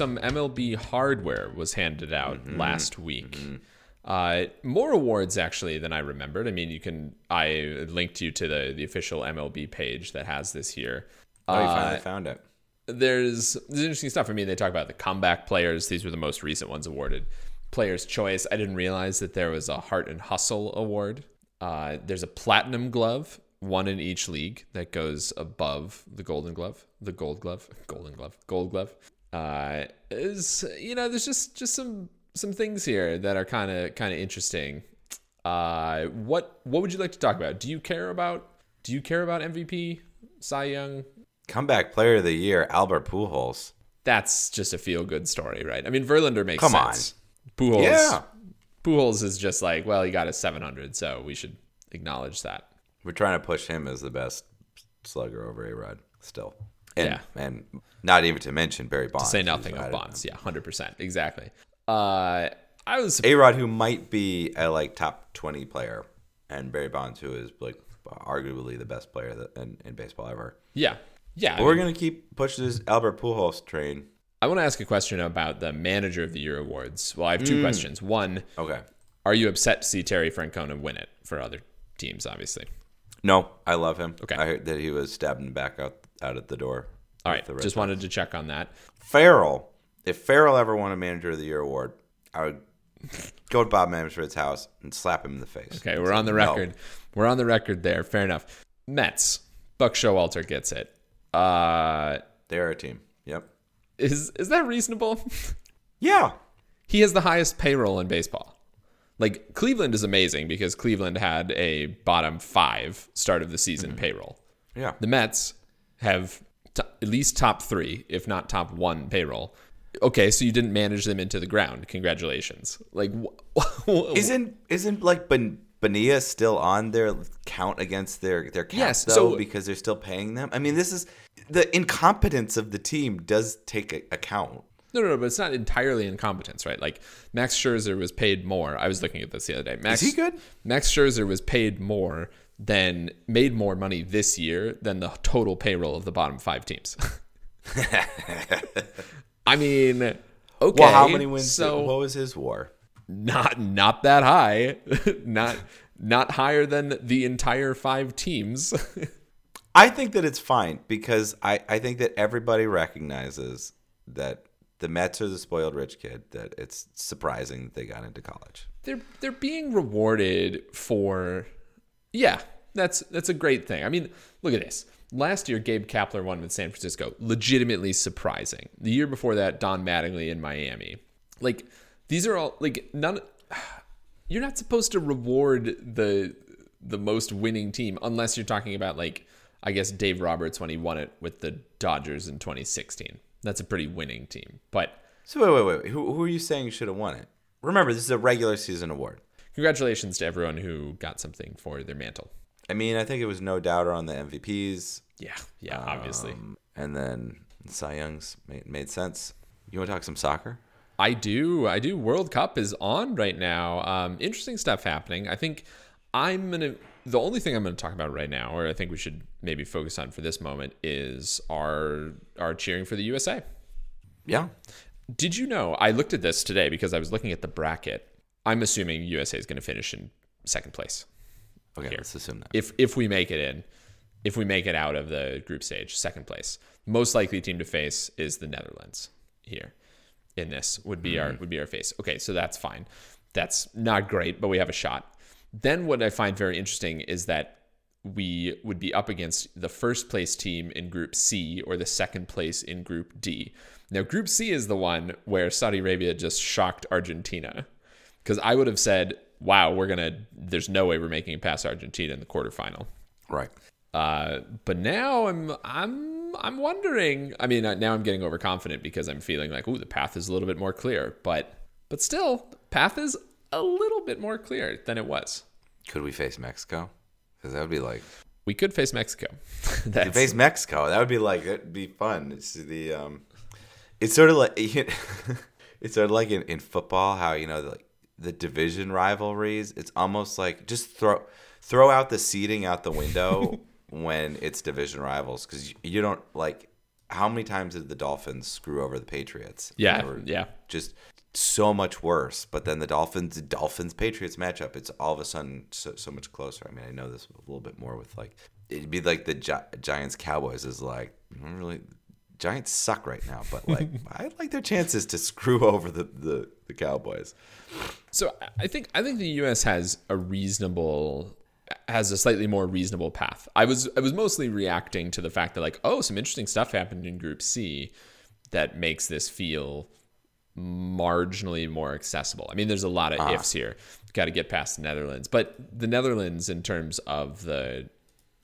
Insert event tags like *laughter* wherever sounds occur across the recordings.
Some MLB hardware was handed out last week. Uh, more awards actually than I remembered. I mean, you can I linked you to the the official MLB page that has this here. Oh, you Uh, finally found it. there's there's interesting stuff. I mean, they talk about the comeback players. These were the most recent ones awarded. Players' choice. I didn't realize that there was a Heart and Hustle award. Uh, there's a platinum glove, one in each league that goes above the Golden Glove, the Gold Glove, Golden Glove, Gold Glove. Uh, is you know, there's just just some some things here that are kind of kind of interesting. Uh, what what would you like to talk about? Do you care about do you care about MVP, Cy Young, Comeback player of the year, Albert Pujols. that's just a feel good story, right? I mean, Verlander makes Come sense. Pujols, Yeah. Pujols is just like, well, he got a 700, so we should acknowledge that. We're trying to push him as the best slugger over A Rod still. And, Yeah. and not even to mention Barry Bonds. To Say nothing of. Bonds. Yeah, 100%. Exactly. Uh, I was, A Rod, who might be a like top twenty player, and Barry Bonds, who is like arguably the best player that, in, in baseball ever. yeah. Yeah. I, But we're mean, gonna keep pushing this Albert Pujols train. I want to ask a question about the Manager of the Year awards. Well, I have two Mm. questions. One, Okay. are you upset to see Terry Francona win it for other teams, obviously? No, I love him. Okay. I heard that he was stabbing back out out at the door. All right. Just Sox. wanted to check on that. Farrell. If Farrell ever won a Manager of the Year award, I would go to Bob Manfred's house and slap him in the face. Okay, we're on the No. record. We're on the record there. Fair enough. Mets. Buck Showalter gets it. Uh, They're a team. Yep. is is that reasonable? *laughs* Yeah. he has the highest payroll in baseball. Like Cleveland is amazing because Cleveland had a bottom five start of the season payroll. Yeah. The Mets have t- at least top three, if not top one payroll. Okay, so you didn't manage them into the ground. Congratulations. Like, wh- Isn't isn't like ben, Bonilla still on their count against their their cap Yes, though so- because they're still paying them? I mean, this is the incompetence of the team does take account. No, no, no, but it's not entirely incompetence, right? Like Max Scherzer was paid more. I was looking at this the other day. Max, he good? Max Scherzer was paid more than made more money this year than the total payroll of the bottom five teams. *laughs* I mean, okay. Well, how many wins? So what was his WAR? not not that high, *laughs* not not higher than the entire five teams. I think that it's fine because I, I think that everybody recognizes that the Mets are the spoiled rich kid. That it's surprising that they got into college. they're they're being rewarded for yeah that's that's a great thing i mean look at this last year gabe kapler won with san francisco legitimately surprising the year before that don mattingly in miami like these are all like none *sighs* you're not supposed to reward the the most winning team unless you're talking about like i guess dave roberts when he won it with the dodgers in 2016 that's a pretty winning team but So wait, wait, wait. Who, who are you saying should have won it? Remember, this is a regular season award. Congratulations to everyone who got something for their mantle I mean, I think it was no doubter on the MVPs. Yeah, yeah, obviously. Um, and then Cy Young's made, made sense. You want to talk some soccer? I do. I do. World Cup is on right now. Um, interesting stuff happening. I think I'm gonna. The only thing I'm gonna talk about right now, or I think we should maybe focus on for this moment, is our our cheering for the USA. Yeah. Did you know? I looked at this today because I was looking at the bracket. I'm assuming USA is going to finish in second place. Okay, let's assume that. if if we make it in, if we make it out of the group stage, second place, most likely team to face is the Netherlands here. In this would be our mm-hmm. would be our face. Okay, so that's fine. That's not great, but we have a shot. Then what I find very interesting is that we would be up against the first place team in Group C or the second place in Group D. Now, Group C is the one where Saudi Arabia just shocked Argentina. Because I would have said wow, we're gonna. There's no way we're making it past Argentina in the quarterfinal. Right. Uh, but now I'm I'm I'm wondering. I mean, now I'm getting overconfident because I'm feeling like, ooh, the path is a little bit more clear. But but still, path is a little bit more clear than it was. Could we face Mexico? Because that would be like We could face Mexico. *laughs* That's, face Mexico. That would be like it'd be fun. It's the um, it's sort of like *laughs* it's sort of like in, in football how you know like the division rivalries. It's almost like just throw throw out the seating out the window *laughs* when it's division rivals because you, you don't like how many times did the Dolphins screw over the Patriots? yeah, yeah. just so much worse. But then the Dolphins Dolphins Patriots matchup, it's all of a sudden so, so much closer. I mean, I know this a little bit more with like it'd be like the Gi- Giants Cowboys is like really Giants suck right now, but like *laughs* I like their chances to screw over the the, the Cowboys. So I think I think the U.S. has a reasonable has a slightly more reasonable path. I was I was mostly reacting to the fact that like oh some interesting stuff happened in Group C that makes this feel marginally more accessible. I mean there's a lot of ah. ifs here. Got to get past the Netherlands, but the Netherlands in terms of the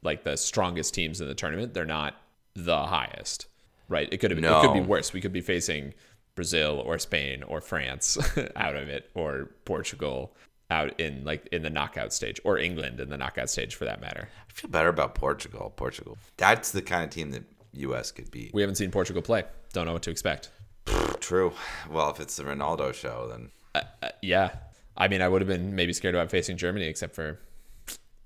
like the strongest teams in the tournament, they're not the highest. Right? It could have it could be No. worse. We could be facing Brazil or Spain or France *laughs* out of it or Portugal out in like in the knockout stage or England in the knockout stage for that matter. I feel better about Portugal. Portugal. That's the kind of team that U.S. could beat. We haven't seen Portugal play. Don't know what to expect. True. Well, if it's the Ronaldo show, then Uh, yeah. I mean, I would have been maybe scared about facing Germany except for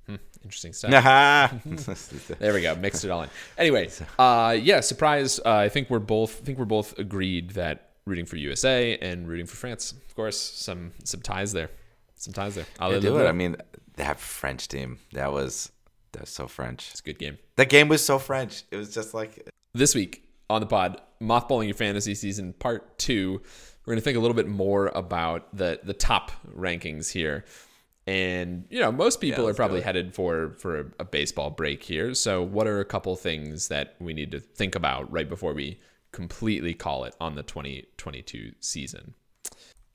hmm, interesting stuff. *laughs* There we go. Mixed it all in. Anyway, *laughs* uh, yeah, surprise. Uh, I think we're both I think we're both agreed that rooting for USA and rooting for France. Of course, some some ties there. Some ties there. I'll Yeah, live do it. I mean, that French team. That was that's so French. It's a good game. That game was so French. It was just like This week on the pod, mothballing your fantasy season part two. We're gonna think a little bit more about the the top rankings here. And you know, most people are probably headed for for a baseball break here. So, what are a couple things that we need to think about right before we completely call it on the 2022 season?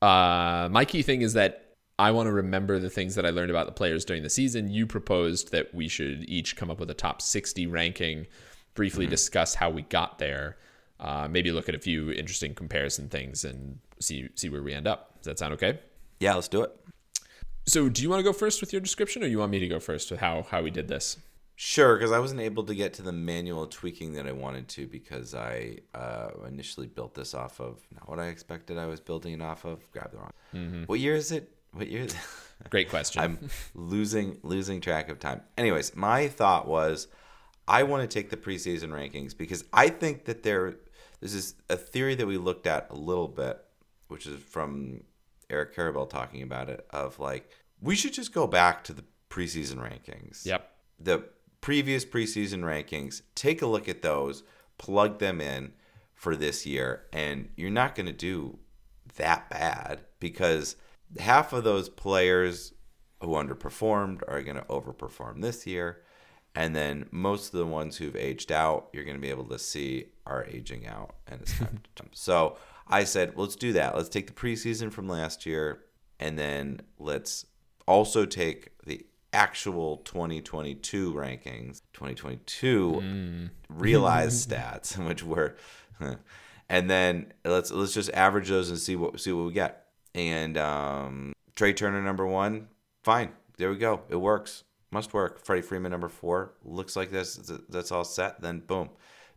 Uh, my key thing is that I want to remember the things that I learned about the players during the season. You proposed that we should each come up with a top 60 ranking, briefly discuss how we got there, uh, maybe look at a few interesting comparison things and see see where we end up. Does that sound okay? yeah, let's do it. So, do you want to go first with your description, or you want me to go first with how how we did this? Sure, because I wasn't able to get to the manual tweaking that I wanted to because I uh, initially built this off of not what I expected I was building it off of. Grab the wrong. What year is it? What year is it? *laughs* Great question. I'm losing losing track of time. Anyways, my thought was I want to take the preseason rankings because I think that there this is a theory that we looked at a little bit, which is from Eric Karabell talking about it of like we should just go back to the preseason rankings. yep. The previous preseason rankings, take a look at those, plug them in for this year, and you're not going to do that bad because half of those players who underperformed are going to overperform this year. And then most of the ones who've aged out, you're going to be able to see are aging out and it's time to jump. So I said, let's do that. Let's take the preseason from last year and then let's also take the actual 2022 rankings, 2022 realized *laughs* stats, *laughs* which were, *laughs* and then let's let's just average those and see what see what we get. And um, Trea Turner number one, fine, there we go, it works, must work. Freddie Freeman number four, looks like this that's all set. Then boom,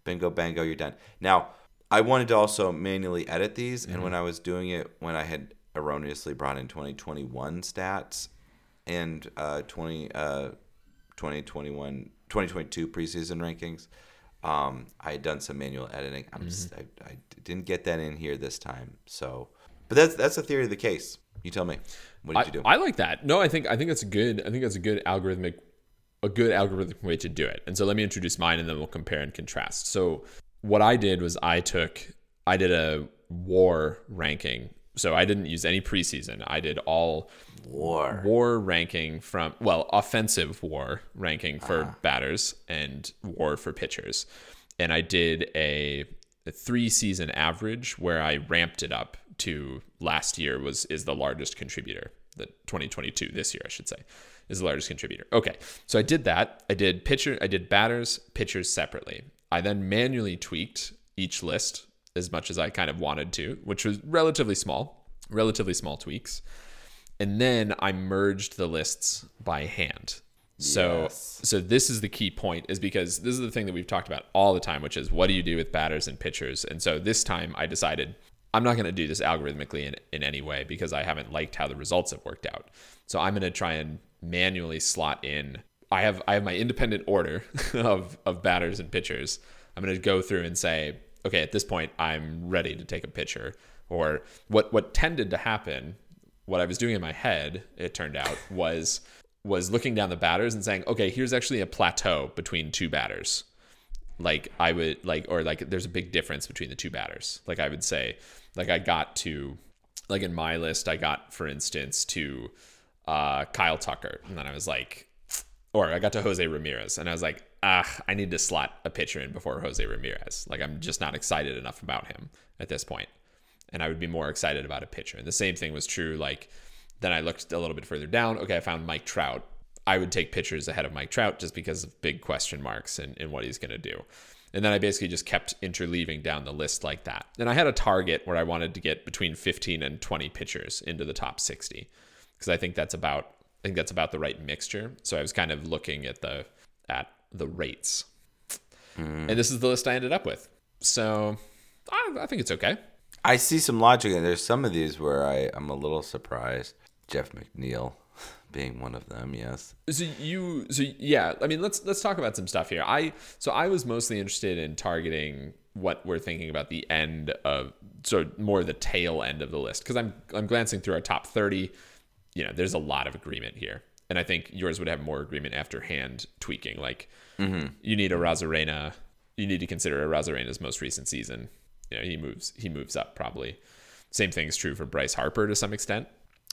bingo bango, you're done. Now I wanted to also manually edit these, and when I was doing it, when I had erroneously brought in 2021 stats and uh, 20, uh, 2021, 2022 preseason rankings, um, I had done some manual editing. I'm just, I, I didn't get that in here this time. So, but that's that's the theory of the case. You tell me. What did I, you do? I like that. No, I think I think that's a good. I think that's a good algorithmic, a good algorithmic way to do it. And so let me introduce mine, and then we'll compare and contrast. So what I did was I took I did a WAR ranking. So I didn't use any preseason. I did all War. WAR ranking from well offensive WAR ranking for ah. batters and WAR for pitchers, and I did a, a three season average where I ramped it up to last year was is the largest contributor. the 2022 this year, I should say, is the largest contributor. Okay, so I did that. I did pitcher, I did batters, pitchers separately. I then manually tweaked each list as much as I kind of wanted to, which was relatively small, relatively small tweaks. And then I merged the lists by hand. So Yes. so this is the key point is because this is the thing that we've talked about all the time, which is what do you do with batters and pitchers? And so this time I decided I'm not going to do this algorithmically in, in any way because I haven't liked how the results have worked out. So I'm going to try and manually slot in. I have I have my independent order *laughs* of of batters and pitchers. I'm going to go through and say, okay, at this point I'm ready to take a pitcher. Or what what tended to happen, what I was doing in my head, it turned out was was looking down the batters and saying, okay, here's actually a plateau between two batters like I would like or like there's a big difference between the two batters. Like I would say like I got to like in my list I got for instance to uh Kyle Tucker and then I was like or I got to Jose Ramirez and I was like ah I need to slot a pitcher in before Jose Ramirez. Like I'm just not excited enough about him at this point. And I would be more excited about a pitcher. And the same thing was true like then I looked a little bit further down. Okay, I found Mike Trout. I would take pitchers ahead of Mike Trout just because of big question marks and, and what he's going to do. And then I basically just kept interleaving down the list like that. And I had a target where I wanted to get between 15 and 20 pitchers into the top 60 because I think that's about I think that's about the right mixture. So I was kind of looking at the at the rates. Hmm. And this is the list I ended up with. So I, I think it's okay. I see some logic and there's some of these where I I'm a little surprised. Jeff McNeil *laughs* being one of them. Yes. So you, so yeah, I mean, let's let's talk about some stuff here. I so I was mostly interested in targeting what we're thinking about the end of, so more the tail end of the list because I'm I'm glancing through our top thirty. You know, there's a lot of agreement here, and I think yours would have more agreement after hand tweaking. Like, mm-hmm. you need Arozarena, you need to consider Arozarena's most recent season. You know, he moves he moves up probably. Same thing is true for Bryce Harper to some extent.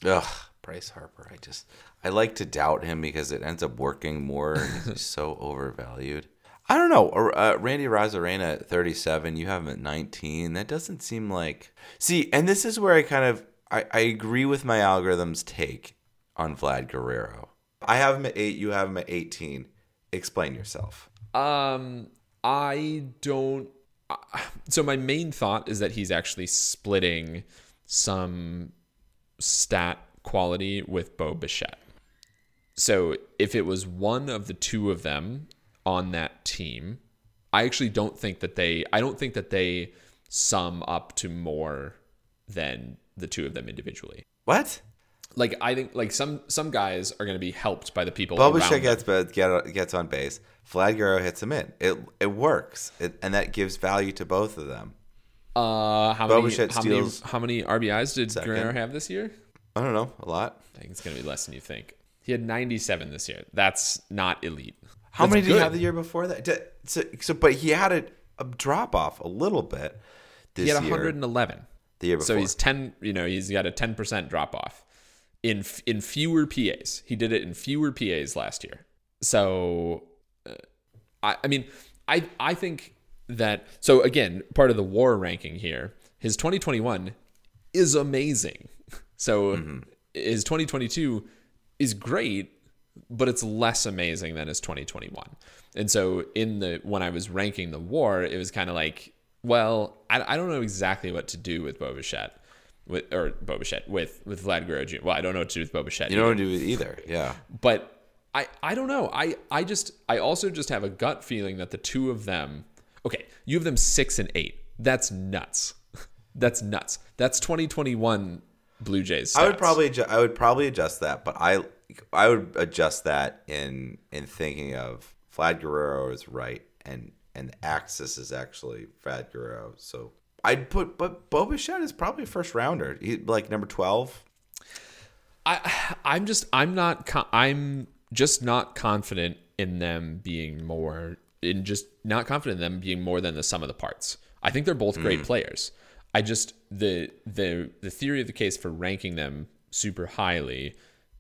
Ugh, Bryce Harper. I just I like to doubt him because it ends up working more. and He's so *laughs* overvalued. I don't know. Uh, Randy Arozarena at 37. You have him at 19. That doesn't seem like. See, and this is where I kind of I, I agree with my algorithm's take on Vlad Guerrero. I have him at eight. You have him at 18. Explain yourself. Um, I don't. *sighs* So my main thought is that he's actually splitting some stat quality with Bo Bichette. So if it was one of the two of them on that team, I actually don't think that they. I don't think that they sum up to more than the two of them individually. What? Like I think, like some some guys are going to be helped by the people. Bo around gets but get gets on base. Vlad Guerrero hits him in. It it works, it, and that gives value to both of them. Uh, how many, how many how many RBIs did second. Guerrero have this year? I don't know a lot. I think it's going to be less than you think. He had 97 this year. That's not elite. How That's many did he have the year before that? Did- So, so but he had a, a drop off a little bit this He had year. 111. the year before. So he's 10. You know, he's got a 10% drop off in in fewer PAs. He did it in fewer PAs last year. So, I I mean, I I think that so again part of the WAR ranking here. His 2021 is amazing. *laughs* So mm-hmm. his 2022 is great, but it's less amazing than his 2021. And so in the when I was ranking the war, it was kind of like, well, I, I don't know exactly what to do with Bo Bichette. With or Bo Bichette with with Vlad Guerrero Jr. Well, I don't know what to do with Bo Bichette. you don't do it either. Yeah. but I I don't know. I I just I also just have a gut feeling that the two of them. Okay, you have them six and eight. That's nuts. *laughs* That's nuts. That's 2021 Blue Jays. I would probably adju- I would probably adjust that, but I I would adjust that in in thinking of Vlad Guerrero is right and and the axis is actually Vlad Guerrero. So I'd put but Bo Bichette is probably a first rounder. He, like number 12. I I'm just I'm not I'm just not confident in them being more in just not confident in them being more than the sum of the parts. I think they're both great mm. players. I just the the the theory of the case for ranking them super highly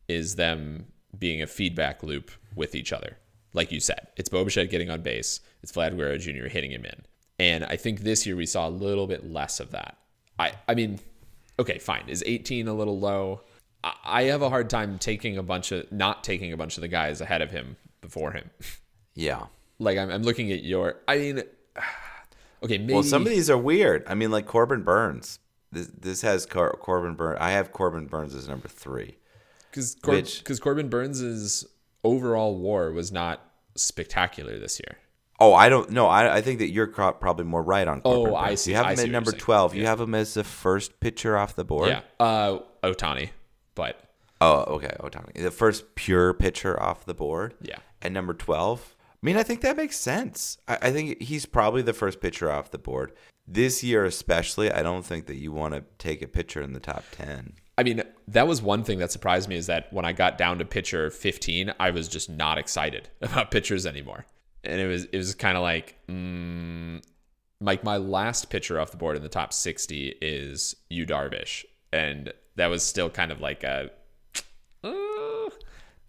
is them being a feedback loop with each other. Like you said, it's Bo Bichette getting on base, it's Vlad Guerrero Jr. hitting him in. And I think this year we saw a little bit less of that. I I mean, okay, fine. Is 18 a little low? I- have a hard time taking a bunch of not taking a bunch of the guys ahead of him before him. *laughs* Yeah. like I'm, I'm looking at your. I mean, *sighs* okay, maybe Well, some of these are weird. I mean, like Corbin Burnes. This this has Cor- Corbin Burnes. I have Corbin Burnes as number three. because which- because Corbin Burnes's overall WAR was not spectacular this year. Oh, I don't know. I, I think that you're probably more right on. Corbin Oh, I see- You have I him at number twelve. You have him as the first pitcher off the board. Yeah, uh, Ohtani, but Oh, okay. Ohtani, the first pure pitcher off the board. Yeah. And number twelve. I mean, I think that makes sense. I, I think he's probably the first pitcher off the board this year, especially. I don't think that you want to take a pitcher in the top ten. I mean, that was one thing that surprised me is that when I got down to pitcher 15, I was just not excited *laughs* about pitchers anymore. And it was it was kind of like, mm, like my last pitcher off the board in the top 60 is Yu Darvish, and that was still kind of like a. uh, Do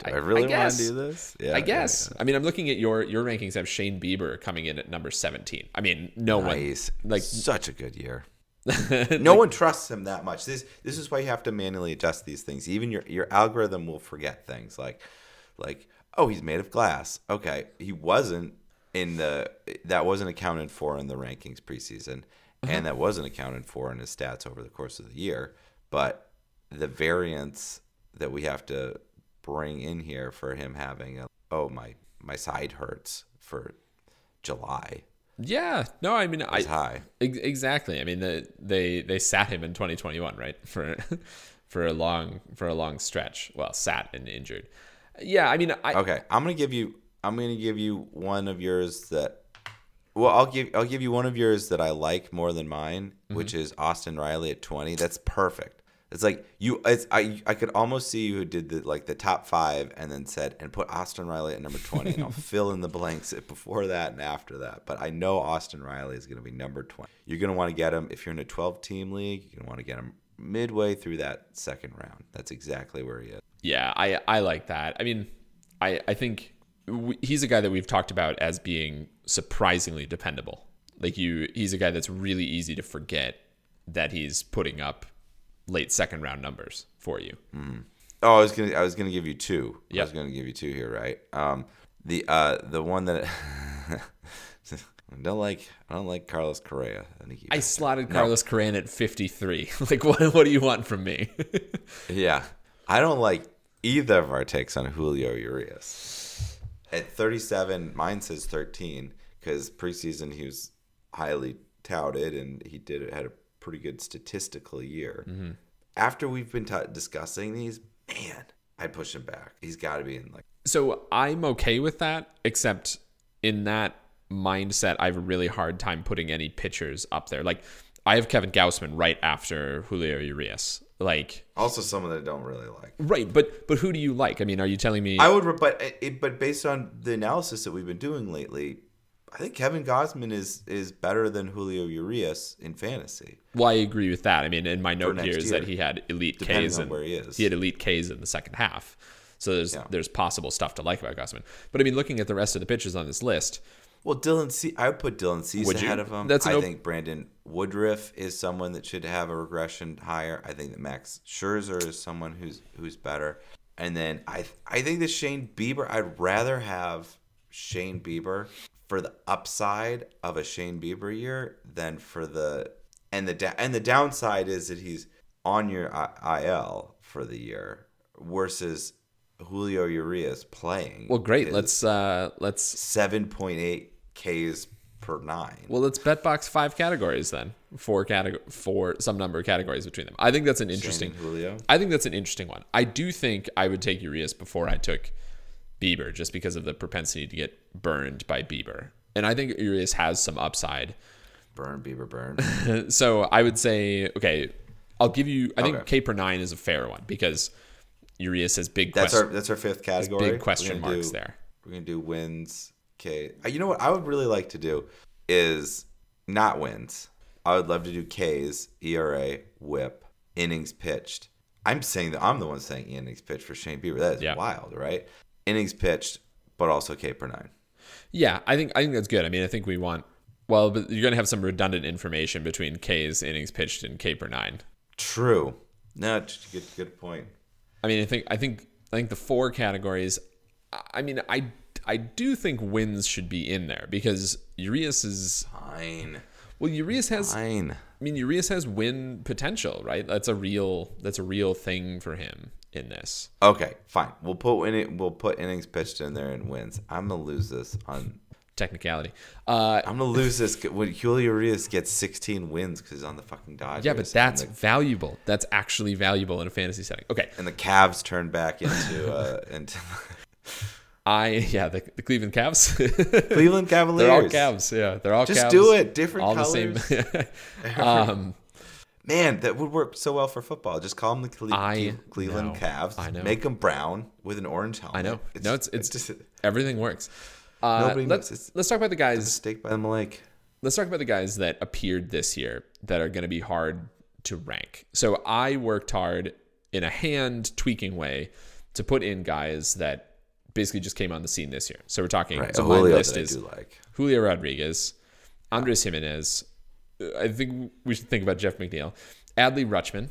I, really want guess. to do this? Yeah, I guess. I mean, I'm looking at your your rankings have Shane Bieber coming in at number 17. I mean, no Nice. one like such a good year. *laughs* no one trusts him that much. This this is why you have to manually adjust these things. Even your your algorithm will forget things like like oh he's made of glass. Okay, he wasn't in the that wasn't accounted for in the rankings preseason, and that wasn't accounted for in his stats over the course of the year. But the variance that we have to bring in here for him having a oh my my side hurts for July yeah, no, I mean, I is high. Ex- Exactly. I mean, the, they they sat him in 2021, right? *laughs* For for a long for a long stretch. Well, sat and injured. Yeah, I mean, I Okay, I'm gonna give you. I'm gonna give you one of yours that. Well, I'll give I'll give you one of yours that I like more than mine, mm-hmm. which is Austin Riley at 20. That's perfect. It's like you. It's I. I could almost see you who did the like the top five and then said and put Austin Riley at number 20, and I'll *laughs* fill in the blanks before that and after that. But I know Austin Riley is gonna be number 20. You're gonna want to get him if you're in a 12 team league. You're gonna want to get him midway through that second round. That's exactly where he is. yeah, I I like that. I mean, I I think w- he's a guy that we've talked about as being surprisingly dependable. Like you, he's a guy that's really easy to forget that he's putting up late second round numbers for you. Oh, I was gonna I was gonna give you two. I was gonna give you two here, right? Um, the uh the one that *laughs* I don't like I don't like Carlos Correa. I think I slotted Carlos Correa at 53. *laughs* like, what what do you want from me? *laughs* yeah, I don't like either of our takes on Julio Urias. At 37, mine says 13 because preseason he was highly touted and he did it had a pretty good statistical year. Mm-hmm. After we've been t- discussing these, man, I push him back. He's got to be in like. So I'm okay with that, except in that mindset, I have a really hard time putting any pitchers up there. Like I have Kevin Gausman right after Julio Urias. Like Also, someone that I don't really like. right, but but who do you like? I mean, are you telling me? I would, but it, but based on the analysis that we've been doing lately, I think Kevin Gausman is is better than Julio Urias in fantasy. well, I agree with that. I mean, in my note here is year, that he had elite depending Ks and where he is. he had elite Ks in the second half. So there's Yeah. there's possible stuff to like about Gausman. But I mean, looking at the rest of the pitchers on this list, Well, Dylan C. I would put Dylan Cease you? ahead of him. That's I op- think Brandon Woodruff is someone that should have a regression higher. I think that Max Scherzer is someone who's who's better. And then I I think that Shane Bieber. I'd rather have Shane Bieber for the upside of a Shane Bieber year than for the and the da- and the downside is that he's on your I- IL for the year versus Julio Urias playing. well, great. Let's uh let's 7.8 Ks per nine. Well, let's bet box five categories then. Four category, four some number of categories between them. I think that's an interesting. Shane Julio. I think that's an interesting one. I do think I would take Urias before I took Bieber, just because of the propensity to get burned by Bieber. And I think Urias has some upside. Burn, Bieber, burn. *laughs* So I would say, okay, I'll give you. I think Okay. K per nine is a fair one because Urias has big. That's quest- our that's our fifth category. big question marks do- there. We're gonna do wins. K. Uh, You know what I would really like to do is not wins. I would love to do K's, ERA, WHIP, innings pitched. I'm saying that I'm the one saying innings pitched for Shane Bieber. That is Yeah. wild, right? Innings pitched, but also K per nine. Yeah, I think I think that's good. I mean, I think we want. Well, but you're gonna have some redundant information between K's innings pitched and K per nine. True. No, good good point. I mean, I think I think I think the four categories. I mean, I I do think wins should be in there because Urias is Fine. well. Urias has. Fine. I mean, Urias has win potential, right? That's a real. That's a real thing for him in this. Okay, fine. We'll put in we'll put innings pitched in there and wins. I'm gonna lose this on. Technicality. Uh, I'm gonna lose this when Julio Urias gets 16 wins because he's on the fucking Dodgers. yeah, but that's the, valuable. That's actually valuable in a fantasy setting. Okay, and the Cavs turn back into uh, *laughs* into I yeah the, the Cleveland Cavs. *laughs* Cleveland Cavaliers. they're all Cavs. Yeah, they're all Just Cavs, do it. Different all colors. the same. *laughs* um, Man, that would work so well for football. Just call them the Cle- I Cleveland know. Cavs. I know. Make them brown with an orange helmet. I know. no, it's it's, just *laughs* everything works. Uh, Nobody let's knows. Let's talk about the guys. steak by the lake. Let's talk about the guys that appeared this year that are going to be hard to rank. So I worked hard in a hand tweaking way to put in guys that basically just came on the scene this year. So we're talking. Right. So my Julio list is like. Julio Rodriguez, Andres Gimenez. I think we should think about Jeff McNeil, Adley Rutschman,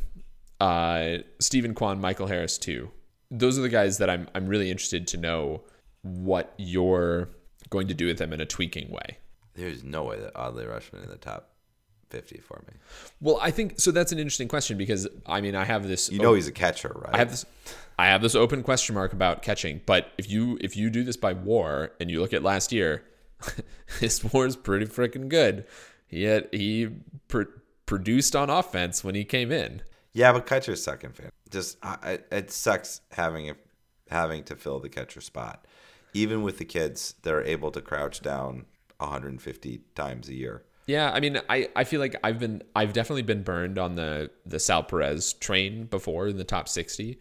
uh, Steven Kwan, Michael Harris too. Those are the guys that I'm I'm really interested to know what you're going to do with them in a tweaking way. There's no way that Adley Rutschman in the top 50 for me. Well, I think so. That's an interesting question because I mean I have this. You know he's a catcher, right? I have this. I have this open question mark about catching. But if you if you do this by WAR and you look at last year, *laughs* his WAR is pretty freaking good. He had, he pr- produced on offense when he came in. Yeah, but catcher's second fan. Just I, it sucks having it, having to fill the catcher spot, even with the kids that are able to crouch down 150 times a year. Yeah, I mean, I, I feel like I've been I've definitely been burned on the the Sal Perez train before in the top sixty,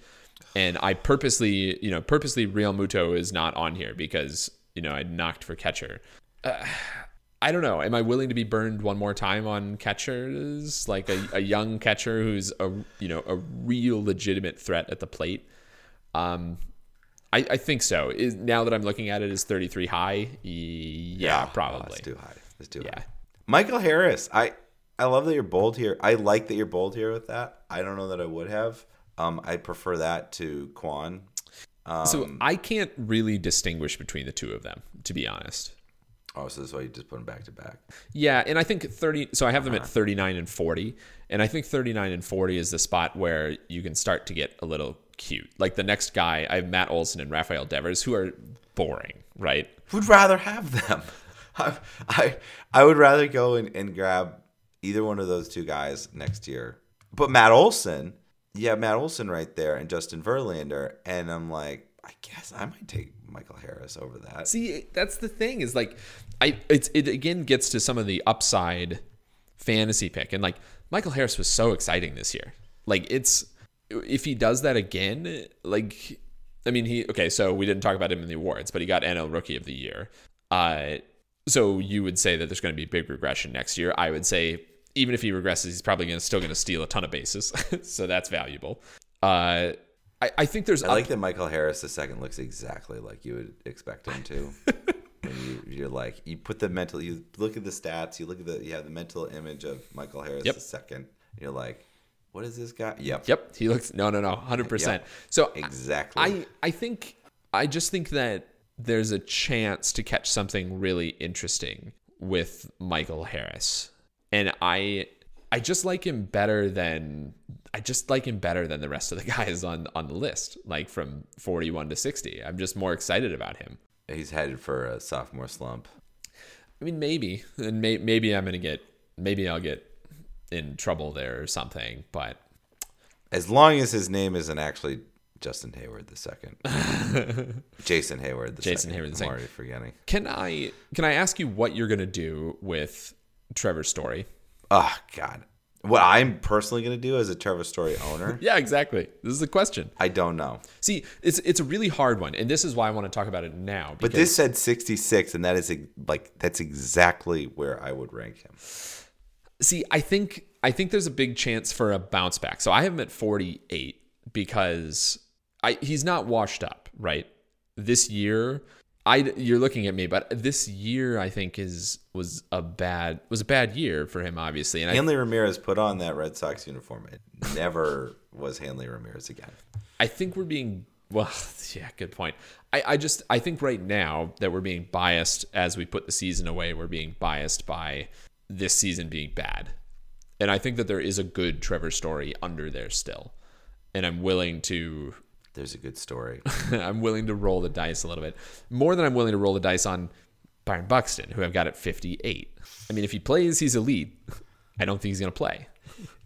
and I purposely you know purposely Realmuto is not on here because you know I knocked for catcher. Uh, I don't know. Am I willing to be burned one more time on catchers like a, a young catcher who's a you know a real legitimate threat at the plate? Um, I, I think so. Is now that I'm looking at it, is 33 high? Yeah, Oh, probably. it's too high. It's too Yeah. high. Michael Harris. I I love that you're bold here. I like that you're bold here with that. I don't know that I would have. Um, I prefer that to Kwan. Um, So I can't really distinguish between the two of them, to be honest. Oh, so this is why you just put them back to back. Yeah, and I think 30 so I have them Uh-huh. at 39 and 40, and I think 39 and 40 is the spot where you can start to get a little cute. Like the next guy, I have Matt Olson and Rafael Devers who are boring, right? Would rather have them. *laughs* I, I I would rather go and, and grab either one of those two guys next year. But Matt Olson, yeah, Matt Olson right there, and Justin Verlander, and I'm like, I guess I might take Michael Harris over that. See, that's the thing is like I it's it again gets to some of the upside fantasy pick and like Michael Harris was so exciting this year. Like it's if he does that again, like I mean he okay, so we didn't talk about him in the awards, but he got NL Rookie of the Year. Uh so you would say that there's going to be big regression next year. I would say even if he regresses, he's probably going to still going to steal a ton of bases. *laughs* so that's valuable. Uh I, I think there's I like that Michael Harris the second looks exactly like you would expect him to. *laughs* when you, you're like, you put the mental, you look at the stats, you look at the, you have the mental image of Michael Harris Yep. the second. You're like, what is this guy? Yep. Yep, he looks no, no, no, hundred percent. Yep. So Exactly. I, I think, I just think that there's a chance to catch something really interesting with Michael Harris, and I, I just like him better than I just like him better than the rest of the *laughs* guys on on the list, like from 41 to 60. I'm just more excited about him. He's headed for a sophomore slump. I mean, maybe, and may, maybe I'm gonna get, maybe I'll get in trouble there or something, but As long as his name isn't actually Justin Hayward the second. *laughs* Jason Heyward the Jason second. Heyward the I'm second. already forgetting. Can I can I ask you what you're gonna do with Trevor's story? Oh God. What I'm personally gonna do as a Trevor Story owner, *laughs* Yeah, exactly. This is the question. I don't know. See, it's it's a really hard one, and this is why I want to talk about it now. But this said 66, and that is like that's exactly where I would rank him. see, I think I think there's a big chance for a bounce back. So I have him at 48 because I he's not washed up, right? This year, I you're looking at me, but this year I think is was a bad was a bad year for him, obviously, and I Hanley Ramirez put on that Red Sox uniform. It never *laughs* was Hanley Ramirez again. I think we're being well, *laughs* yeah, good point. I, I just I think right now that we're being biased as we put the season away, we're being biased by this season being bad. And I think that there is a good Trevor story under there still. And I'm willing to There's a good story. *laughs* I'm willing to roll the dice a little bit. More than I'm willing to roll the dice on Byron Buxton, who I've got at 58. I mean, if he plays, he's elite. I don't think he's going to play.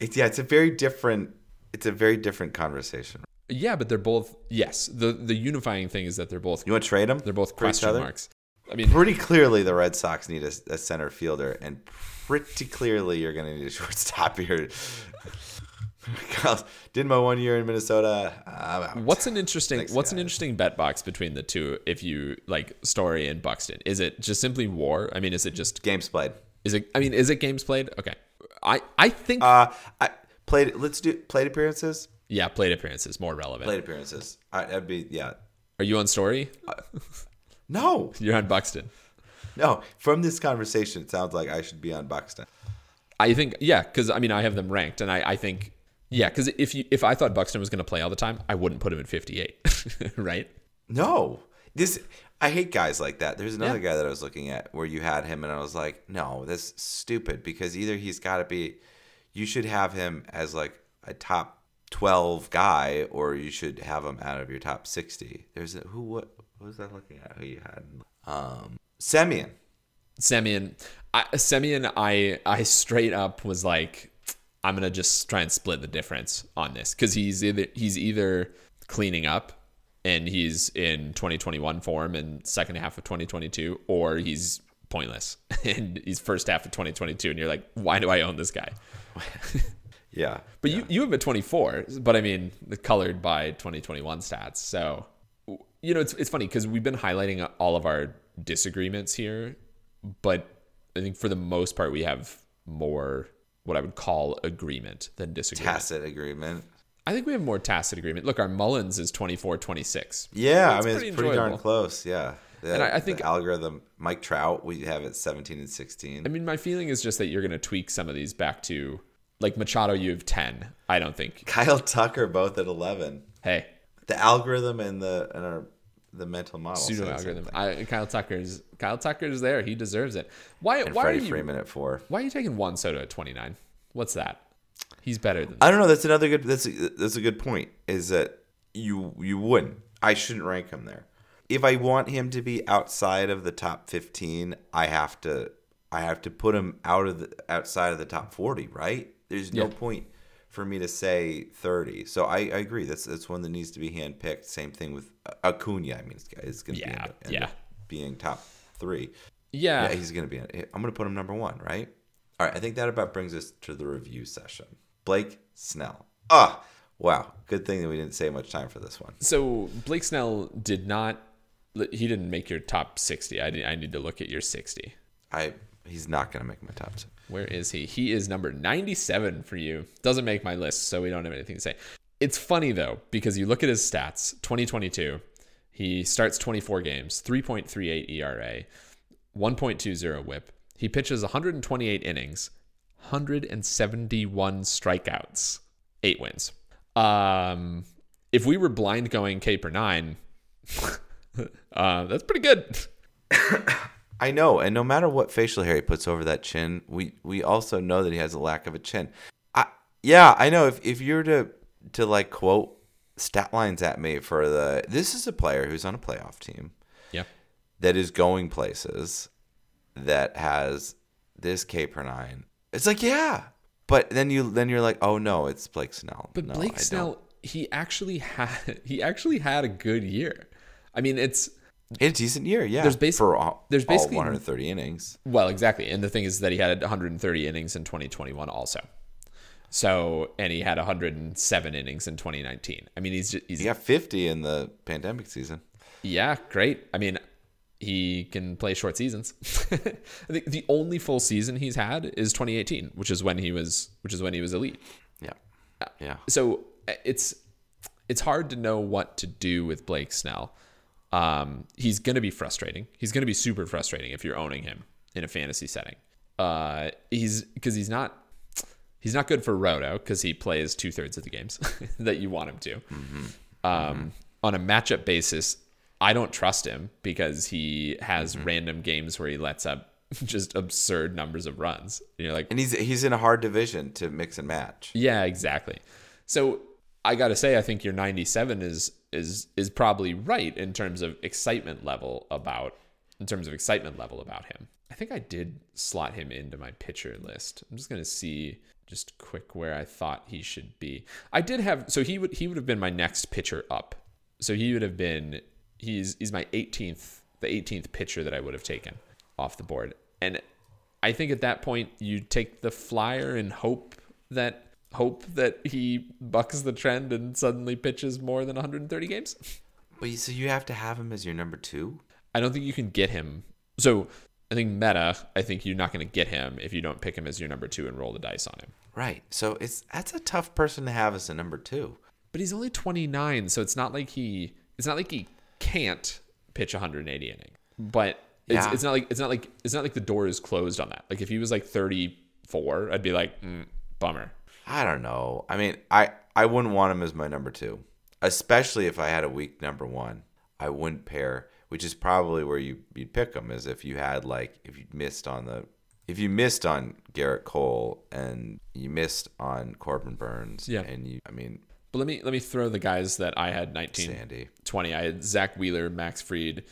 It's yeah, it's a very different. It's a very different conversation. Yeah, but they're both yes. The the unifying thing is that they're both You want to trade them? they're both question marks. I mean, Pretty clearly, the Red Sox need a, a center fielder, and pretty clearly, you're going to need a shortstop here. *laughs* Kyle, did my one year in Minnesota. What's an interesting Thanks, what's an interesting bet box between the two if you like Story and Buxton? Is it just simply war? I mean, is it just games played? is it I mean, is it games played? Okay. I I think Uh, I played. Let's do plate appearances. yeah, played appearances more relevant. Plate appearances. I, that'd be yeah. Are you on Story? No, You're on Buxton. no. From this conversation, it sounds like I should be on Buxton. I think yeah, because I mean I have them ranked, and I, I think yeah, because if you if I thought Buxton was going to play all the time, I wouldn't put him at 58, *laughs* right? No, this I hate guys like that. There's another Yeah. guy that I was looking at where you had him, and I was like, no, that's stupid because either he's got to be, you should have him as like a top twelve guy, or you should have him out of your top sixty. There's a who what, what was I looking at? Who you had? Um, Semien. Semien, I, Semien, I I straight up was like, I'm gonna just try and split the difference on this because he's either he's either cleaning up and he's in 2021 form and second half of 2022, or he's pointless *laughs* and he's first half of 2022, and you're like, why do I own this guy? *laughs* Yeah, But you, you have a 24, but I mean, colored by 2021 stats. So, you know, it's, it's funny because we've been highlighting all of our disagreements here, but I think for the most part, we have more what I would call agreement than disagreement. tacit agreement. I think we have more tacit agreement. Look, our Mullins is 24 26. Yeah, I mean pretty it's pretty darn close. Yeah, The- And I- I think- the algorithm. Mike Trout, we have at seventeen and sixteen. I mean, my feeling is just that you're going to tweak some of these back to like Machado, you have 10. I don't think. Kyle Tucker both at eleven. Hey, the algorithm and the and our the mental model pseudo algorithm. I, Kyle Tucker's Kyle Tucker's there. He deserves it. Why? and why Freddie are you? Freeman at four. Why are you taking Juan Soto at 29? What's that? He's better than I don't know. That's another good. That's a, that's a good point. Is that you you wouldn't. I shouldn't rank him there. If I want him to be outside of the top fifteen, I have to I have to put him out of the outside of the top forty. Right? There's no Yeah. point for me to say thirty. So I, I agree. That's that's one that needs to be handpicked. Same thing with Acuna. I mean, it's, it's going to Yeah, be end end yeah. being top three. Yeah. Yeah, he's gonna be. I'm gonna put him number one, right? All right. I think that about brings us to the review session. Blake Snell. Ah, wow. Good thing that we didn't save much time for this one. So Blake Snell did not. He didn't make your top 60. I, I need to look at your 60. I he's not gonna make my top ten. Where is he? He is number 97 for you. Doesn't make my list, so we don't have anything to say. It's funny though because you look at his stats. 2022, he starts 24 games, 3.38 ERA, 1.20 WHIP. He pitches 128 innings, 171 strikeouts, eight wins. Um, if we were blind going K per nine, *laughs* uh, that's pretty good. *laughs* I know, and no matter what facial hair he puts over that chin, we we also know that he has a lack of a chin. I yeah, I know. If if you're to to like quote stat lines at me for the this is a player who's on a playoff team. Yeah. that is going places that has this K per nine. It's like, yeah. But then you then you're like, oh no, it's Blake Snell. But no, Blake Snell, he actually had *laughs* he actually had a good year. I mean, it's a decent year, yeah. There's basi- for all, there's all basically- 130 innings. well, exactly. And the thing is that he had 130 innings in 2021 also. So, and he had 107 innings in 2019. I mean, he's just, he's He got 50 in the pandemic season. yeah, great. I mean, he can play short seasons. *laughs* I think the only full season he's had is 2018, which is when he was which is when he was elite. Yeah, yeah. so uh, it's it's hard to know what to do with Blake Snell. Um, he's going to be frustrating. He's going to be super frustrating if you're owning him in a fantasy setting. Uh, he's because he's not he's not good for Roto because he plays two thirds of the games *laughs* that you want him to. Um, On a matchup basis, I don't trust him because he has random games where he lets up *laughs* just absurd numbers of runs. And you're like, And he's he's in a hard division to mix and match. yeah, exactly. So I got to say, I think your 97 is is is probably right in terms of excitement level about in terms of excitement level about him. I think I did slot him into my pitcher list. I'm just gonna see just quick where I thought he should be. I did have so he would he would have been my next pitcher up. So he would have been he's he's my 18th the 18th pitcher that I would have taken off the board. And I think at that point you take the flyer and hope that hope that he bucks the trend and suddenly pitches more than 130 games. But so you have to have him as your number two. I don't think you can get him. So I think meta. I think you're not going to get him if you don't pick him as your number two and roll the dice on him. Right. So it's that's a tough person to have as a number two. But he's only 29, so it's not like he it's not like he can't pitch 180 inning. But it's, Yeah. it's not like it's not like it's not like the door is closed on that. Like if he was like 34, I'd be like, mm, bummer. I don't know. I mean, I I wouldn't want him as my number two, especially if I had a weak number one. I wouldn't pair, which is probably where you you'd pick him. Is if you had like if you missed on the if you missed on Gerrit Cole and you missed on Corbin Burnes. Yeah. And you, I mean, But let me let me throw the guys that I had 19 Sandy. 20. I had Zack Wheeler, Max Fried,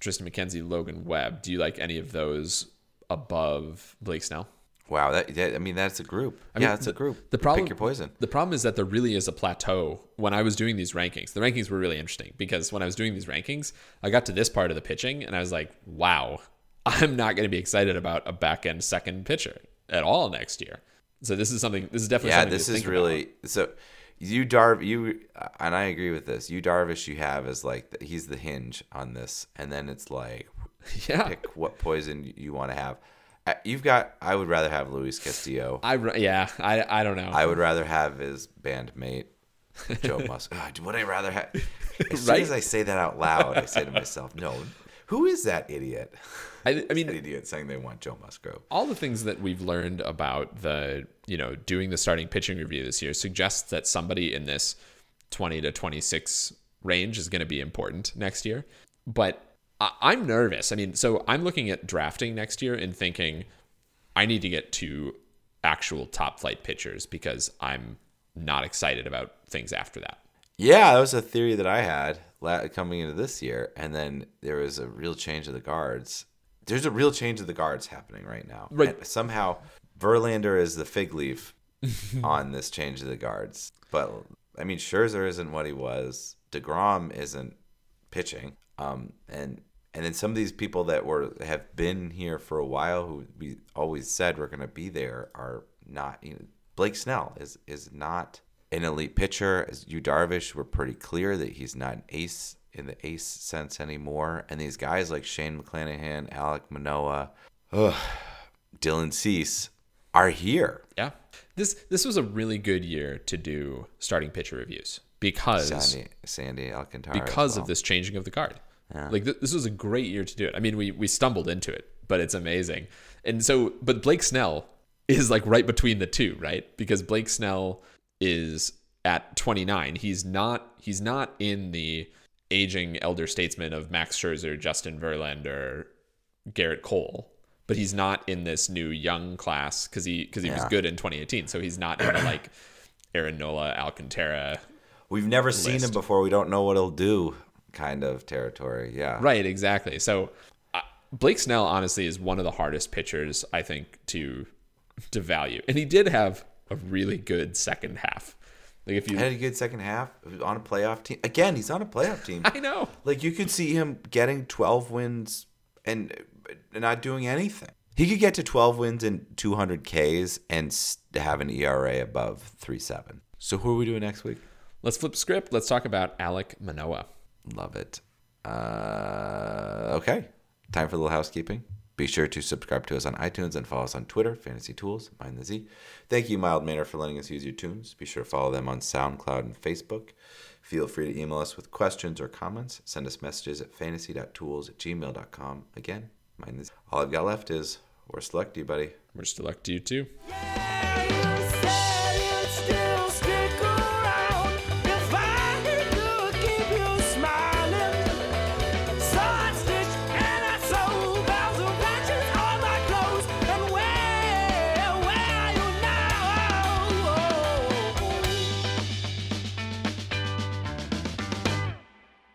Triston McKenzie, Logan Webb. Do you like any of those above Blake Snell? Wow. That, that I mean, that's a group. mean, yeah, it's a group. the problem- pick your poison. The problem is that there really is a plateau. When I was doing these rankings, the rankings were really interesting because when I was doing these rankings, I got to this part of the pitching and I was like, wow, *laughs* I'm not going to be excited about a back end second pitcher at all next year. So this is something. This is definitely Yeah, something this is really so. Yu Darv, you and I agree with this. Yu Darvish, you have is like he's the hinge on this, and then it's like *laughs* yeah. pick what poison you want to have. You've got. I would rather have Luis Castillo. I yeah. I I don't know. I would rather have his bandmate Joe *laughs* Musk. God, would I rather have? As soon Right? as I say that out loud, I say to myself, "No, who is that idiot?" I, I mean, *laughs* That idiot saying they want Joe Musgrove. all the things that we've learned about the you know doing the starting pitching review this year suggests that somebody in this 20 to 26 range is going to be important next year but I- i'm nervous i mean so i'm looking at drafting next year and thinking i need to get to actual top flight pitchers because i'm not excited about things after that Yeah, that was a theory that I had coming into this year, and then there was a real change of the guards. There's a real change of the guards happening right now. Right. And somehow, Verlander is the fig leaf *laughs* on this change of the guards. But I mean, Scherzer isn't what he was. Degrom isn't pitching. Um, and and then some of these people that were have been here for a while, who we always said were going to be there, are not. You know, Blake Snell is is not an elite pitcher. As Yu Darvish, we're pretty clear that he's not an ace in the ace sense anymore. And these guys like Shane McClanahan, Alek Manoah, ugh, Dylan Cease are here. yeah this this was a really good year to do starting pitcher reviews because Sandy, Sandy Alcantara. because well. of this changing of the guard. Like th- this was a great year to do it. I mean, we we stumbled into it, but it's amazing. And so, but Blake Snell is like right between the two, right? Because Blake Snell is at 29. He's not he's not in the aging elder statesman of Max Scherzer, Justin Verlander, Gerrit Cole, but he's not in this new young class because he because he was good in 2018. So he's not in the like *clears throat* Aaron Nola, Alcantara, We've never seen him before. We don't know what he'll do kind of territory. Yeah. Right, exactly. So uh, Blake Snell honestly is one of the hardest pitchers I think to to value, and he did have a really good second half. Like if you, Had a good second half on a playoff team. Again, he's on a playoff team. *laughs* I know, like you could see him getting 12 wins and and not doing anything. He could get to 12 wins and 200 Ks and have an ERA above 3.7. So who are we doing next week? Let's flip script. Let's talk about Alek Manoah. Love it. Uh, okay. Time for a little housekeeping. Be sure to subscribe to us on iTunes and follow us on Twitter, Fantasy Tools, Mind the Z. Thank you, Mild Manner, for letting us use your tunes. Be sure to follow them on SoundCloud and Facebook. Feel free to email us with questions or comments. Send us messages at fantasy.tools at gmail.com. Again, mind the Z. All I've got left is, worst luck to you, buddy. We're still luck to you too. Yeah.